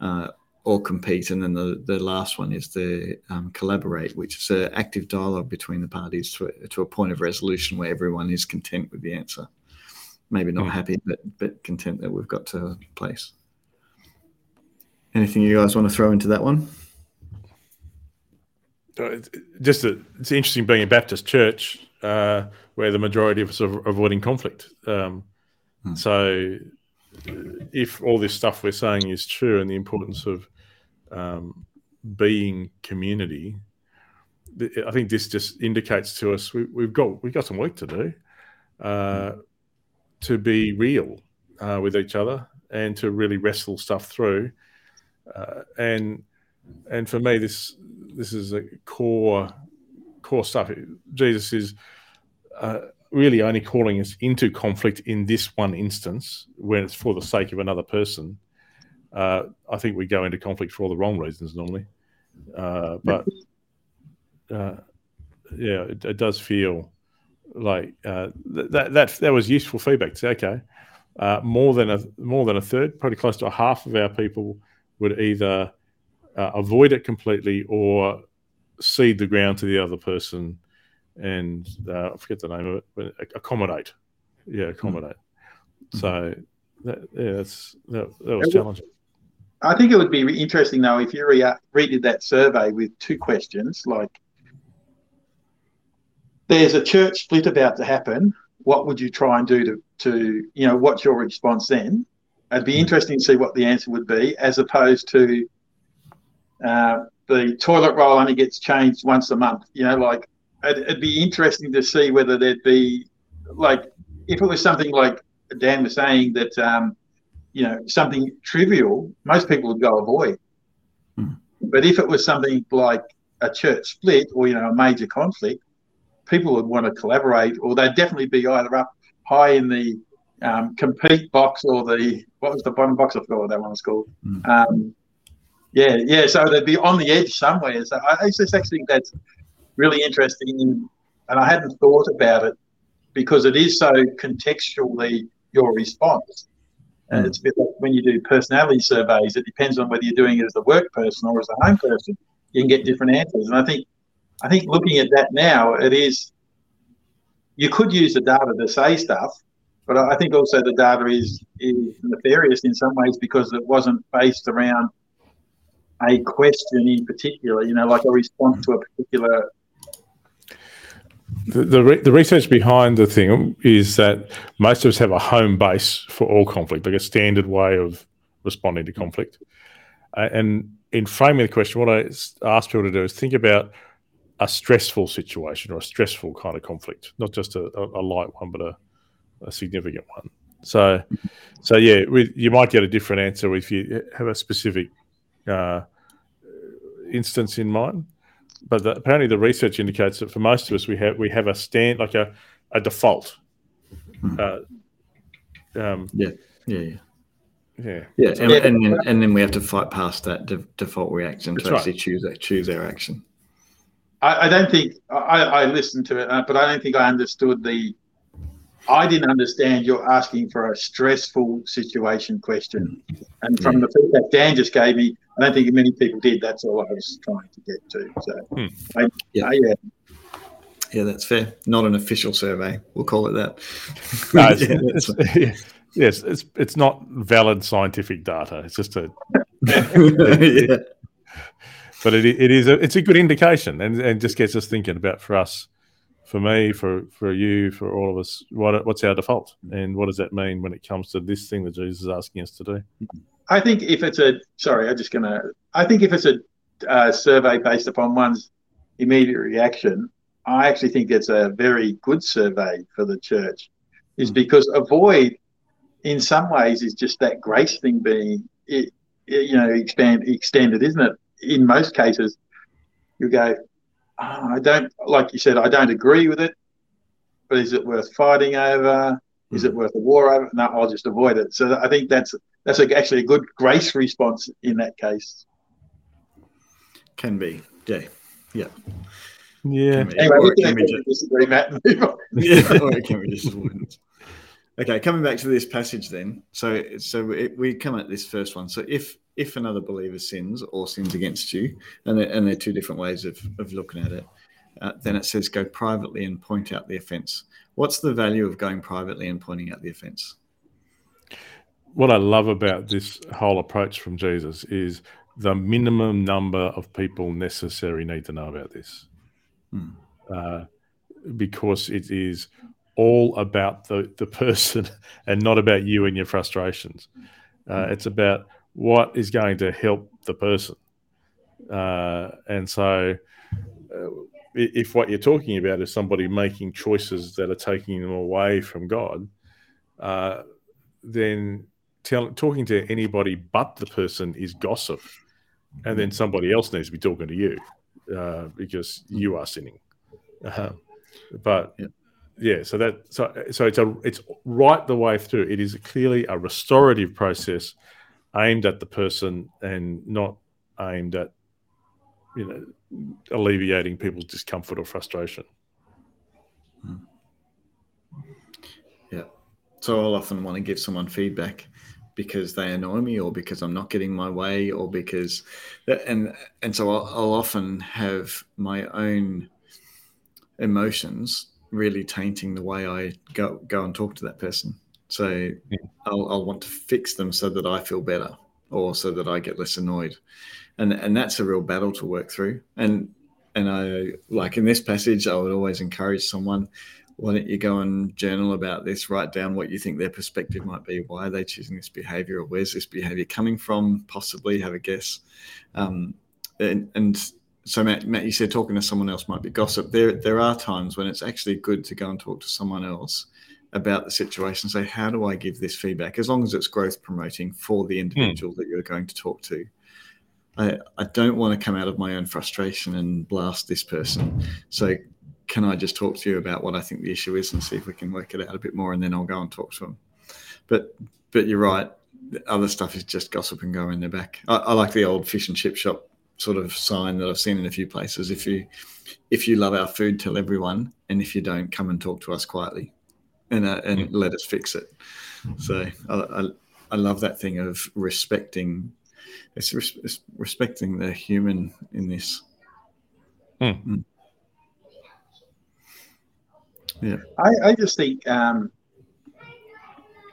A: uh, or compete. And then the, the last one is the um, collaborate, which is an active dialogue between the parties to, to a point of resolution where everyone is content with the answer. Maybe not mm. happy, but but content that we've got to a place. Anything you guys want to throw into that one?
B: Uh, just a, it's interesting being a Baptist church uh, where the majority of us are avoiding conflict. Um, hmm. So if all this stuff we're saying is true and the importance of um, being community, I think this just indicates to us we, have got we've got some work to do uh, to be real uh, with each other and to really wrestle stuff through. Uh, and and for me, this this is a core core stuff. Jesus is uh, really only calling us into conflict in this one instance when it's for the sake of another person. Uh, I think we go into conflict for all the wrong reasons normally. Uh, but uh, yeah, it, it, does feel like uh, th- that that that was useful feedback. To say, okay, uh, more than a more than a third, probably close to a half of our people would either uh, avoid it completely or cede the ground to the other person and uh, I forget the name of it, but accommodate. Yeah, accommodate. Mm-hmm. So that, yeah, that's that, that was challenging.
C: I think it would be interesting though if you re- redid that survey with two questions like there's a church split about to happen. What would you try and do to, to you know, what's your response then? It'd be mm-hmm. interesting to see what the answer would be, as opposed to uh, the toilet roll only gets changed once a month. You know, like it'd, it'd, be interesting to see whether there'd be like if it was something like Dan was saying that um, you know something trivial, most people would go avoid. Hmm. But if it was something like a church split or you know a major conflict, people would want to collaborate, or they'd definitely be either up high in the um, compete box or the what was the bottom box? I forgot what that one was called. Mm. Um, yeah, yeah. So they'd be on the edge somewhere. So I, I just actually think that's really interesting. And I hadn't thought about it because it is so contextually your response. And hmm. it's a bit like when you do personality surveys, it depends on whether you're doing it as a work person or as a home person. You can get different answers. And I think I think looking at that now, it is you could use the data to say stuff, but I think also the data is is nefarious in some ways because it wasn't based around a question in particular, you know, like a response hmm. to a particular.
B: The, the, re- the, research behind the thing is that most of us have a home base for all conflict, like a standard way of responding to conflict. Uh, and in framing the question, what I ask people to do is think about a stressful situation or a stressful kind of conflict, not just a, a light one, but a, a, significant one. So, so yeah, you might get a different answer if you have a specific uh, instance in mind. But the, apparently, the research indicates that for most of us, we have we have a stand like a, a default.
A: Hmm. Uh, um, yeah, yeah, yeah.
B: Yeah,
A: yeah, and, and, then, and then we have to fight past that de- default reaction to
B: That's
A: actually
B: right.
A: choose choose our action.
C: I, I don't think I, I, listened to it, uh, but I don't think I understood the. I didn't understand you're asking for a stressful situation question, and from yeah. the feedback Dan just gave me, I don't think many people did. That's all I was trying to get to. So,
B: hmm.
C: I,
A: yeah.
C: yeah.
A: Yeah, that's fair. Not an official survey. We'll call it that.
B: No, it's, it's, it's, yes, it's it's not valid scientific data. It's just a.
A: yeah.
B: But it, it is a it's a good indication and, and just gets us thinking about for us, for me, for for you, for all of us, what what's our default and what does that mean when it comes to this thing that Jesus is asking us to do?
C: I think if it's a sorry, I'm just gonna. I think if it's a uh, survey based upon one's immediate reaction, I actually think it's a very good survey for the church, is because avoid, in some ways, is just that grace thing being, it, it, you know, expand extended, isn't it? In most cases, you go, oh, I don't like you said, I don't agree with it, but is it worth fighting over? Is it worth a war over? No, I'll just avoid it. So I think that's that's a, actually a good grace response in that case.
A: Can be, yeah, yeah.
B: Yeah.
C: Anyway, we can, can we disagree, Matt.
A: yeah, or it can be just avoidance. Okay, coming back to this passage then. So, so it, we come at this first one. So, if if another believer sins or sins against you, and they're, and they're two different ways of, of looking at it, uh, then it says go privately and point out the offence. What's the value of going privately and pointing out the offence?
B: What I love about this whole approach from Jesus is the minimum number of people necessary need to know about this.
A: Hmm.
B: Uh, because it is all about the, the person and not about you and your frustrations. Uh,
A: Hmm.
B: it's about what is going to help the person. Uh, and so, uh, if what you're talking about is somebody making choices that are taking them away from God, uh, then tell, talking to anybody but the person is gossip. And then somebody else needs to be talking to you uh, because you are sinning. Uh, but
A: Yeah.
B: yeah, so that so so it's a it's right the way through. It is clearly a restorative process aimed at the person and not aimed at you know alleviating people's discomfort or frustration.
A: Yeah. So I'll often want to give someone feedback because they annoy me or because I'm not getting my way or because and and so I'll, I'll often have my own emotions really tainting the way I go go and talk to that person. So
B: Yeah.
A: I'll, I'll want to fix them so that I feel better or so that I get less annoyed. And and that's a real battle to work through. And and I like in this passage I would always encourage someone why don't you go and journal about this write down what you think their perspective might be why are they choosing this behavior or where's this behavior coming from possibly have a guess um, and, and so Matt, Matt, you said talking to someone else might be gossip. There, there are times when it's actually good to go and talk to someone else about the situation. Say, how do I give this feedback? As long as it's growth promoting for the individual that you're going to talk to. I, I don't want to come out of my own frustration and blast this person. So, can I just talk to you about what I think the issue is and see if we can work it out a bit more, and then I'll go and talk to them. But, but you're right. The other stuff is just gossip and go in their back. I, I like the old fish and chip shop sort of sign that I've seen in a few places. If you if you love our food, tell everyone, and if you don't, come and talk to us quietly, and uh, and
B: Yeah.
A: let us fix it. So I, I, I love that thing of respecting. It's, res- it's respecting the human in this.
B: Hmm.
A: Mm. Yeah.
C: I, I just think um,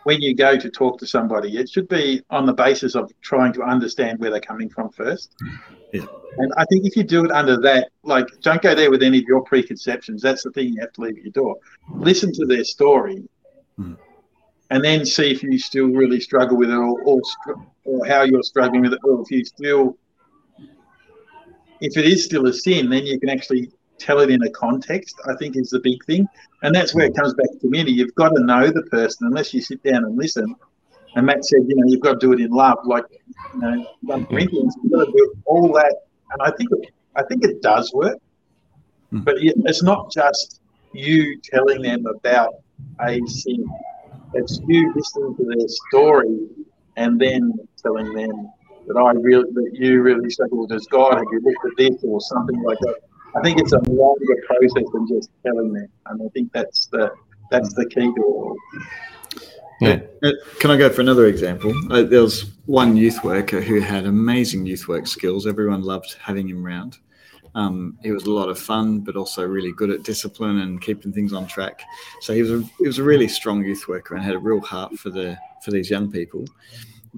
C: when you go to talk to somebody, it should be on the basis of trying to understand where they're coming from first.
A: Yeah.
C: And I think if you do it under that, like, don't go there with any of your preconceptions. That's the thing you have to leave at your door. Listen to their story,
A: Mm.
C: and then see if you still really struggle with it, or, or, or how you're struggling with it, or if you still, if it is still a sin, then you can actually tell it in a context. I think is the big thing, and that's where it comes back to community. You've got to know the person, unless you sit down and listen. And Matt said, you know, you've got to do it in love, like you know, one Corinthians. You've got to do all that, and I think it, I think it does work.
A: Mm.
C: But it's not just you telling them about a sin. It's you listening to their story and then telling them that I really that you really struggled as God. Have you looked at this or something like that? I think it's a longer process than just telling them, and I think that's the that's the key to it all.
B: Yeah.
A: Uh, Can I go for another example? Uh, there was one youth worker who had amazing youth work skills. Everyone loved having him round. Um, he was a lot of fun, but also really good at discipline and keeping things on track. So he was a, he was a really strong youth worker and had a real heart for the for these young people.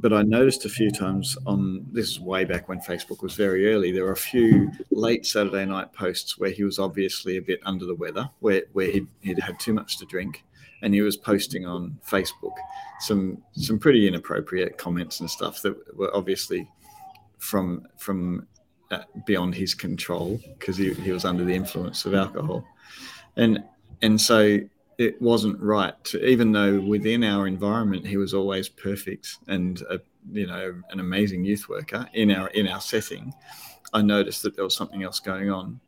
A: But I noticed a few times on this is way back when Facebook was very early. There were a few late Saturday night posts where he was obviously a bit under the weather, where where he'd, he'd had too much to drink, and he was posting on Facebook some some pretty inappropriate comments and stuff that were obviously from from uh, beyond his control because he, he was under the influence of alcohol and and so it wasn't right to, even though within our environment he was always perfect and a, you know an amazing youth worker in our in our setting i noticed that there was something else going on.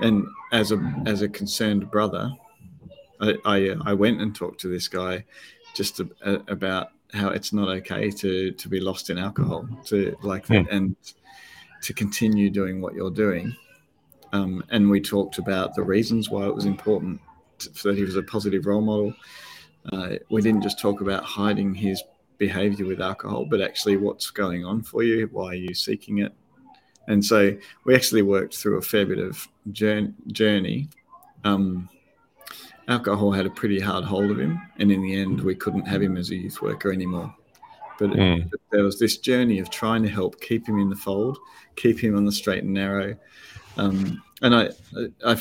A: And as a as a concerned brother i i, I went and talked to this guy just to, uh, about how it's not okay to to be lost in alcohol to like that and to continue doing what you're doing. Um, and we talked about the reasons why it was important that he was a positive role model uh, we didn't just talk about hiding his behavior with alcohol but actually what's going on for you why are you seeking it and so we actually worked through a fair bit of journey. Um, alcohol had a pretty hard hold of him, and in the end, we couldn't have him as a youth worker anymore. But,
B: Mm.
A: there was this journey of trying to help keep him in the fold, keep him on the straight and narrow. Um, and I, I, I,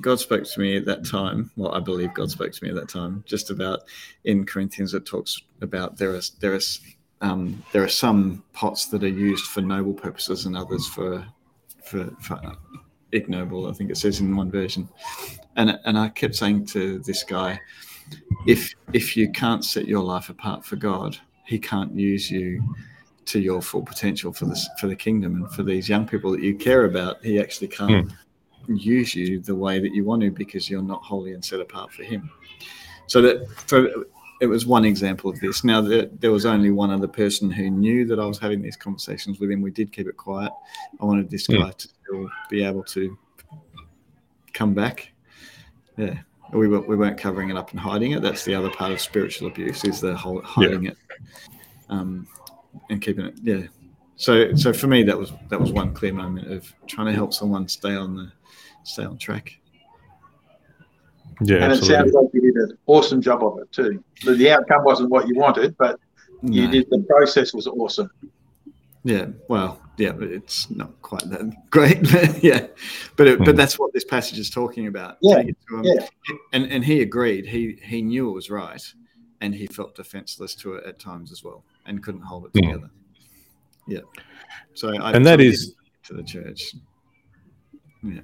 A: God spoke to me at that time. Well, I believe God spoke to me at that time, just about in Corinthians. It talks about there is there is um, there are some pots that are used for noble purposes and others for for, for ignoble. I think it says in one version. And and I kept saying to this guy, if if you can't set your life apart for God, He can't use you to your full potential for this for the kingdom and for these young people that you care about. He actually can't use you the way that you want to because you're not holy and set apart for Him. So that for it was one example of this. Now that there was only one other person who knew that I was having these conversations with him. We did keep it quiet. I wanted this
B: Hmm.
A: guy to still be able to come back. Yeah, we were, we weren't covering it up and hiding it. That's the other part of spiritual abuse is the whole hiding it, um, and keeping it. Yeah. So so for me that was that was one clear moment of trying to help someone stay on the stay on track.
B: Yeah,
C: and it sounds like you did an awesome job of it too. The, the outcome wasn't what you wanted, but you
A: No.
C: did. The process was awesome.
A: Yeah, well, yeah, but it's not quite that great. But yeah, but it, but
B: Hmm.
A: that's what this passage is talking about.
C: Yeah,
A: Take it to him.
C: yeah.
A: and and he agreed. He he knew it was right, and he felt defenseless to it at times as well, and couldn't hold it
B: Hmm.
A: together. Yeah, so I,
B: And that is-
A: to the church. Yeah.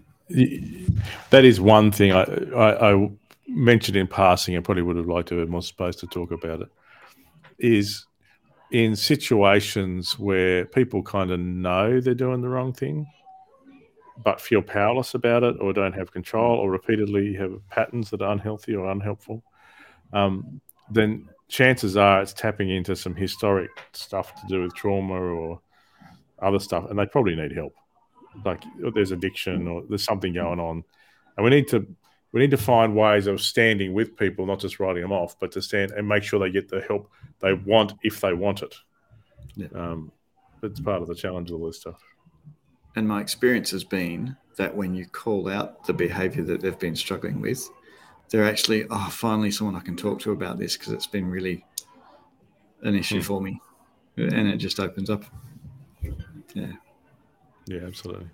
B: That is one thing I, I, I mentioned in passing. I probably would have liked to have more space to talk about it. Is in situations where people kind of know they're doing the wrong thing, but feel powerless about it, or don't have control, or repeatedly have patterns that are unhealthy or unhelpful. Um, then chances are it's tapping into some historic stuff to do with trauma or other stuff, and they probably need help. Like there's addiction or there's something going on. And we need to we need to find ways of standing with people not just writing them off but to stand and make sure they get the help they want if they want it.
A: Yeah.
B: um it's part of the challenge of all this stuff.
A: And my experience has been that when you call out the behavior that they've been struggling with, they're actually, oh, finally someone I can talk to about this because it's been really an issue
B: Hmm.
A: for me, and it just opens up. Yeah.
B: Yeah, absolutely.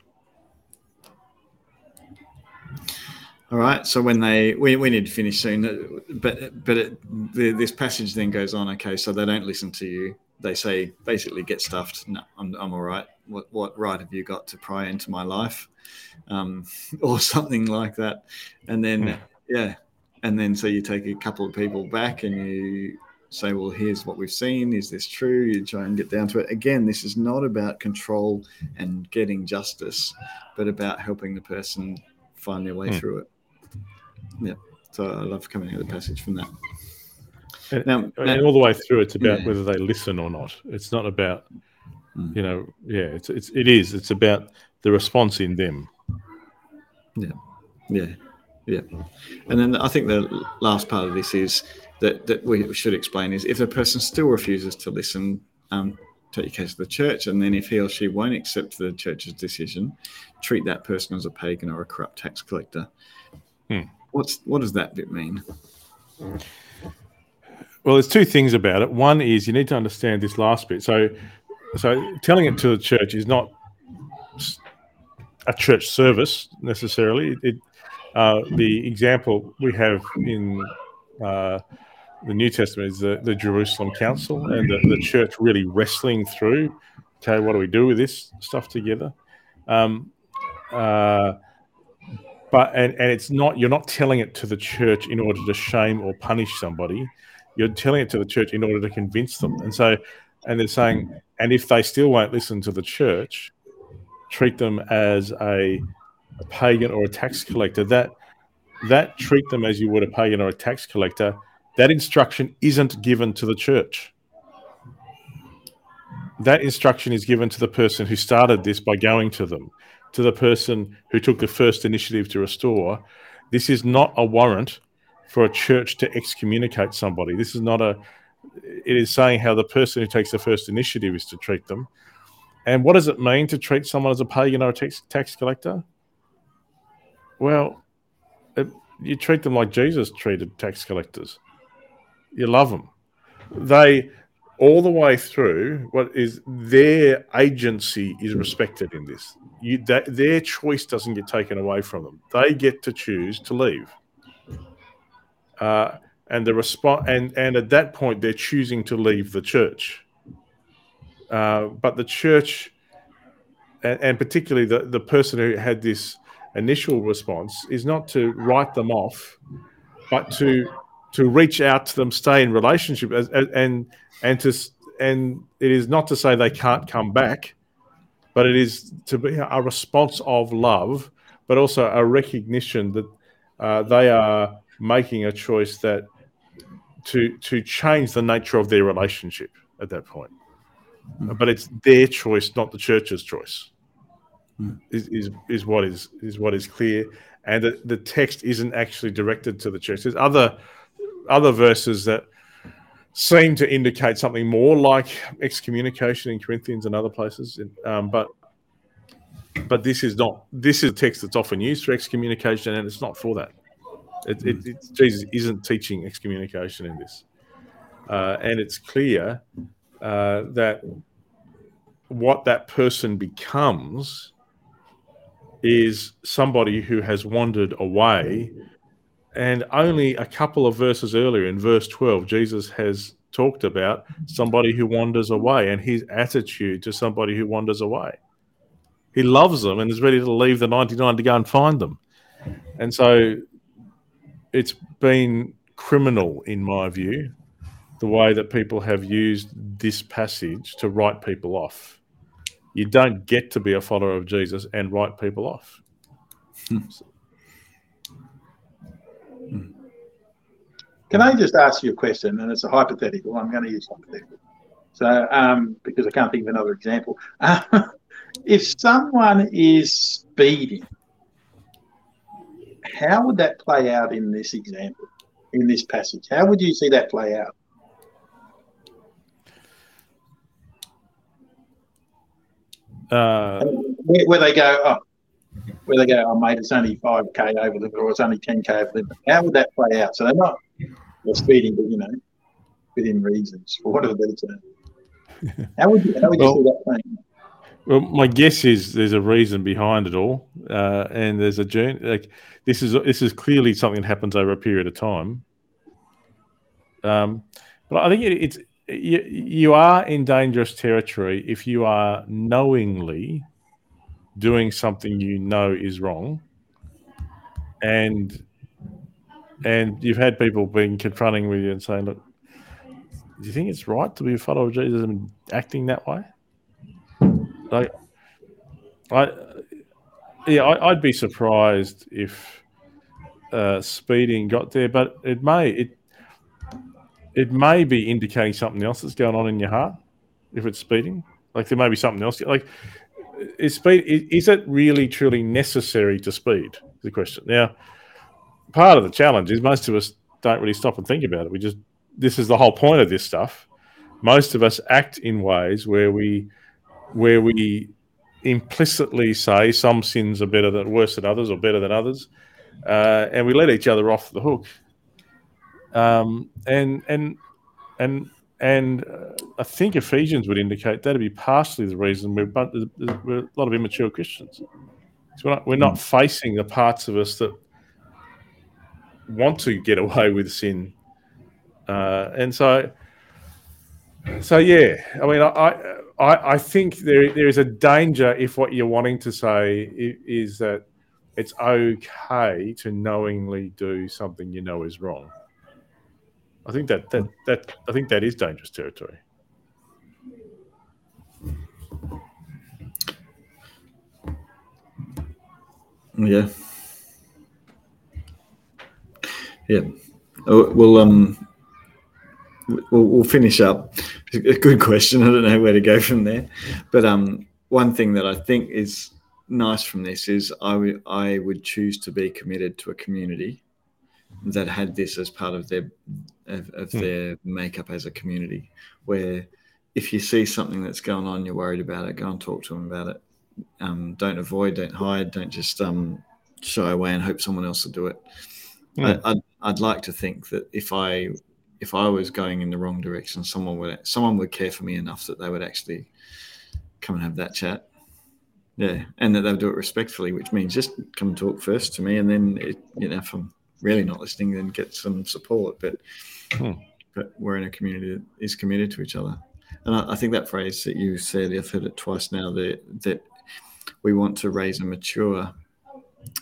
A: All right. So when they we, we need to finish soon, but but it, the, this passage then goes on. Okay, so they don't listen to you. They say basically get stuffed. No, I'm I'm all right. What what right have you got to pry into my life, um, or something like that? And then
B: Hmm.
A: Yeah, and then so you take a couple of people back and you say, well, here's what we've seen. Is this true? You try and get down to it. Again, this is not about control and getting justice, but about helping the person find their way
B: Hmm.
A: through it. Yeah. So I love coming out of the passage from that.
B: And,
A: Now,
B: and all the way through, it's about
A: Yeah.
B: whether they listen or not. It's not about,
A: Mm.
B: you know, yeah, it's, it's it is. It's about the response in them.
A: Yeah, yeah. And then I think the last part of this is that that we should explain is if the person still refuses to listen, um, take your case to the church, and then if he or she won't accept the church's decision, treat that person as a pagan or a corrupt tax collector.
B: Hmm.
A: What's what does that bit mean?
B: Well, there's two things about it. One is you need to understand this last bit. So, so telling it to the church is not a church service necessarily. It, uh, the example we have in uh, the New Testament is the, the Jerusalem Council and the, the church really wrestling through. Okay, what do we do with this stuff together? Um, uh, but and, and it's not you're not telling it to the church in order to shame or punish somebody you're telling it to the church in order to convince them. And so, and they're saying, and if they still won't listen to the church, treat them as a, a pagan or a tax collector. That that treat them as you would a pagan or a tax collector. That instruction isn't given to the church. That instruction is given to the person who started this by going to them, to the person who took the first initiative to restore. This is not a warrant for a church to excommunicate somebody. This is not a. It is saying how the person who takes the first initiative is to treat them. And what does it mean to treat someone as a pagan or a tax, tax collector? Well, it, you treat them like Jesus treated tax collectors. You love them. They, all the way through, what is their agency is respected in this. You, that, their choice doesn't get taken away from them. They get to choose to leave. Uh, and the response, and and at that point, they're choosing to leave the church. Uh, but the church, and, and particularly the, the person who had this initial response, is not to write them off, but to to reach out to them, stay in relationship, as, as, and and to and it is not to say they can't come back, but it is to be a response of love, but also a recognition that uh, they are making a choice that to to change the nature of their relationship at that point. But it's their choice, not the church's choice.
A: Mm.
B: Is, is is what is is what is clear, and the, the text isn't actually directed to the church. There's other other verses that seem to indicate something more like excommunication in Corinthians and other places, um, but but this is not. This is a text that's often used for excommunication, and it's not for that. It, it, it, Jesus isn't teaching excommunication in this, uh, and it's clear uh, that what that person becomes is somebody who has wandered away. And only a couple of verses earlier, in verse 12, Jesus has talked about somebody who wanders away and his attitude to somebody who wanders away. He loves them and is ready to leave the 99 to go and find them. And so it's been criminal, in my view, the way that people have used this passage to write people off. You don't get to be a follower of Jesus and write people off.
C: Can I just ask you a question? And it's a hypothetical. I'm going to use hypothetical. So, um, because I can't think of another example. if someone is speeding, how would that play out in this example, in this passage? How would you see that play out?
B: Uh,
C: Where, where they go, oh, where they go, oh, mate, it's only 5K over the, or it's only 10K over the, how would that play out? So they're not, they're speeding, but, you know, within reasons, for of a better term. How would you, how would you
B: Well-
C: see that playing?
B: Well, my guess is there's a reason behind it all, uh, and there's a journey. Like this is this is clearly something that happens over a period of time. Um, but I think it, it's you, you are in dangerous territory if you are knowingly doing something you know is wrong, and and you've had people being confronting with you and saying, "Look, do you think it's right to be a follower of Jesus and acting that way?" Like, I yeah, I, I'd be surprised if uh, speeding got there, but it may it it may be indicating something else that's going on in your heart if it's speeding. Like there may be something else. Like is speed is, it really truly necessary to speed? Is the question. Now, part of the challenge is most of us don't really stop and think about it. We just this is the whole point of this stuff. Most of us act in ways where we where we implicitly say some sins are better than worse than others or better than others, uh, and we let each other off the hook. Um, and and and and uh, I think Ephesians would indicate that'd be partially the reason we're, but we're a lot of immature Christians. So we're not, we're not facing the parts of us that want to get away with sin, uh, and so so yeah. I mean, I, I I think there there is a danger if what you're wanting to say is that it's okay to knowingly do something you know is wrong. I think that that that I think that is dangerous territory.
A: Yeah. Yeah. Oh, Well, um, we'll, we'll finish up. A good question. I don't know where to go from there, but um, one thing that I think is nice from this is I I would choose to be committed to a community that had this as part of their of, of
B: Hmm.
A: their makeup as a community, where if you see something that's going on, you're worried about it, go and talk to them about it. Um, don't avoid, don't hide, don't just um, shy away and hope someone else will do it.
B: Hmm.
A: I, I'd, I'd like to think that if I if I was going in the wrong direction, someone would someone would care for me enough that they would actually come and have that chat. Yeah, and that they'll do it respectfully, which means just come talk first to me, and then it, you know if I'm really not listening, then get some support. But
B: Hmm.
A: but we're in a community that is committed to each other, and I, I think that phrase that you said, I've heard it twice now, that that we want to raise a mature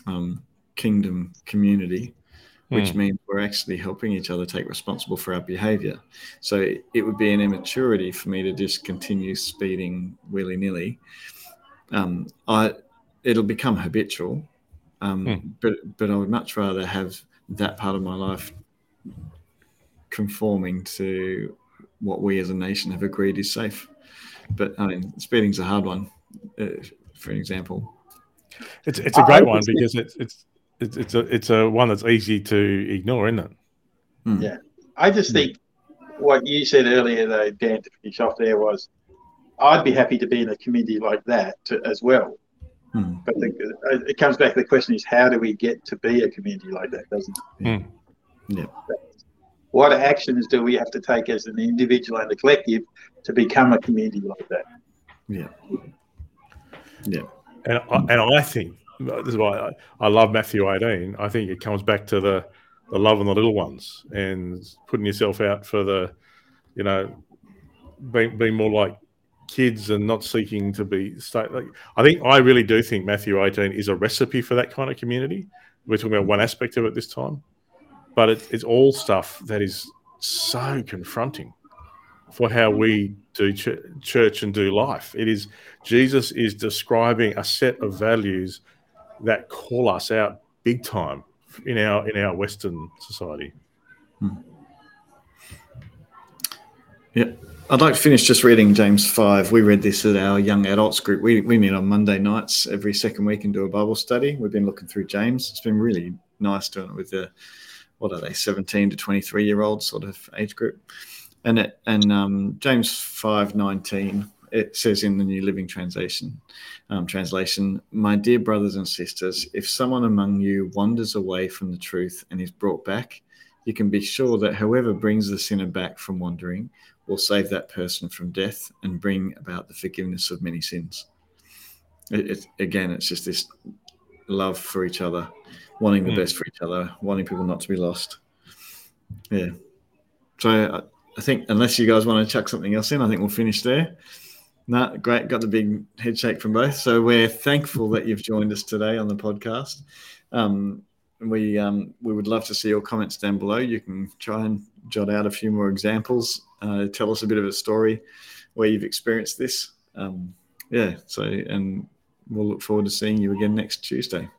A: um, kingdom community which means we're actually helping each other take responsible for our behavior. So it, it would be an immaturity for me to just continue speeding willy nilly. Um, I it'll become habitual, um,
B: Hmm.
A: but but I would much rather have that part of my life conforming to what we as a nation have agreed is safe. But I mean, speeding's a hard one, uh, for an example.
B: It's it's a
C: I-
B: great one because it's it's it's it's a it's a one that's easy to ignore, isn't it?
A: Hmm.
C: Yeah. I just think what you said earlier, though, Dan, to finish off there was, I'd be happy to be in a community like that to, as well.
A: Hmm.
C: But the, it comes back to the question: is how do we get to be a community like that? Doesn't it?
A: Yeah.
C: What actions do we have to take as an individual and a collective to become a community like that?
A: Yeah. Yeah.
B: And I, and I think this is why I, I love Matthew 18. I think it comes back to the the love on the little ones and putting yourself out for the, you know, being being more like kids and not seeking to be state. Like, I think I really do think Matthew 18 is a recipe for that kind of community. We're talking about one aspect of it this time, but it, it's all stuff that is so confronting for how we do ch- church and do life. It is Jesus is describing a set of values that call us out big time in our in our Western society. Hmm.
A: Yeah. I'd like to finish just reading James 5. We read this at our young adults group. We, we meet on Monday nights every second week and do a Bible study. We've been looking through James. It's been really nice doing it with the, what are they, 17 to 23 year old sort of age group. And it, and um, James 5:19 it says in the New Living Translation, um, translation, my dear brothers and sisters, if someone among you wanders away from the truth and is brought back, you can be sure that whoever brings the sinner back from wandering will save that person from death and bring about the forgiveness of many sins. It, it, again, it's just this love for each other, wanting the mm. best for each other, wanting people not to be lost. Yeah. So I, I think unless you guys want to chuck something else in, I think we'll finish there. No, great. Got the big head shake from both. So we're thankful that you've joined us today on the podcast. Um, we um, we would love to see your comments down below. You can try and jot out a few more examples. Uh, tell us a bit of a story where you've experienced this. Um, yeah. So and we'll look forward to seeing you again next Tuesday.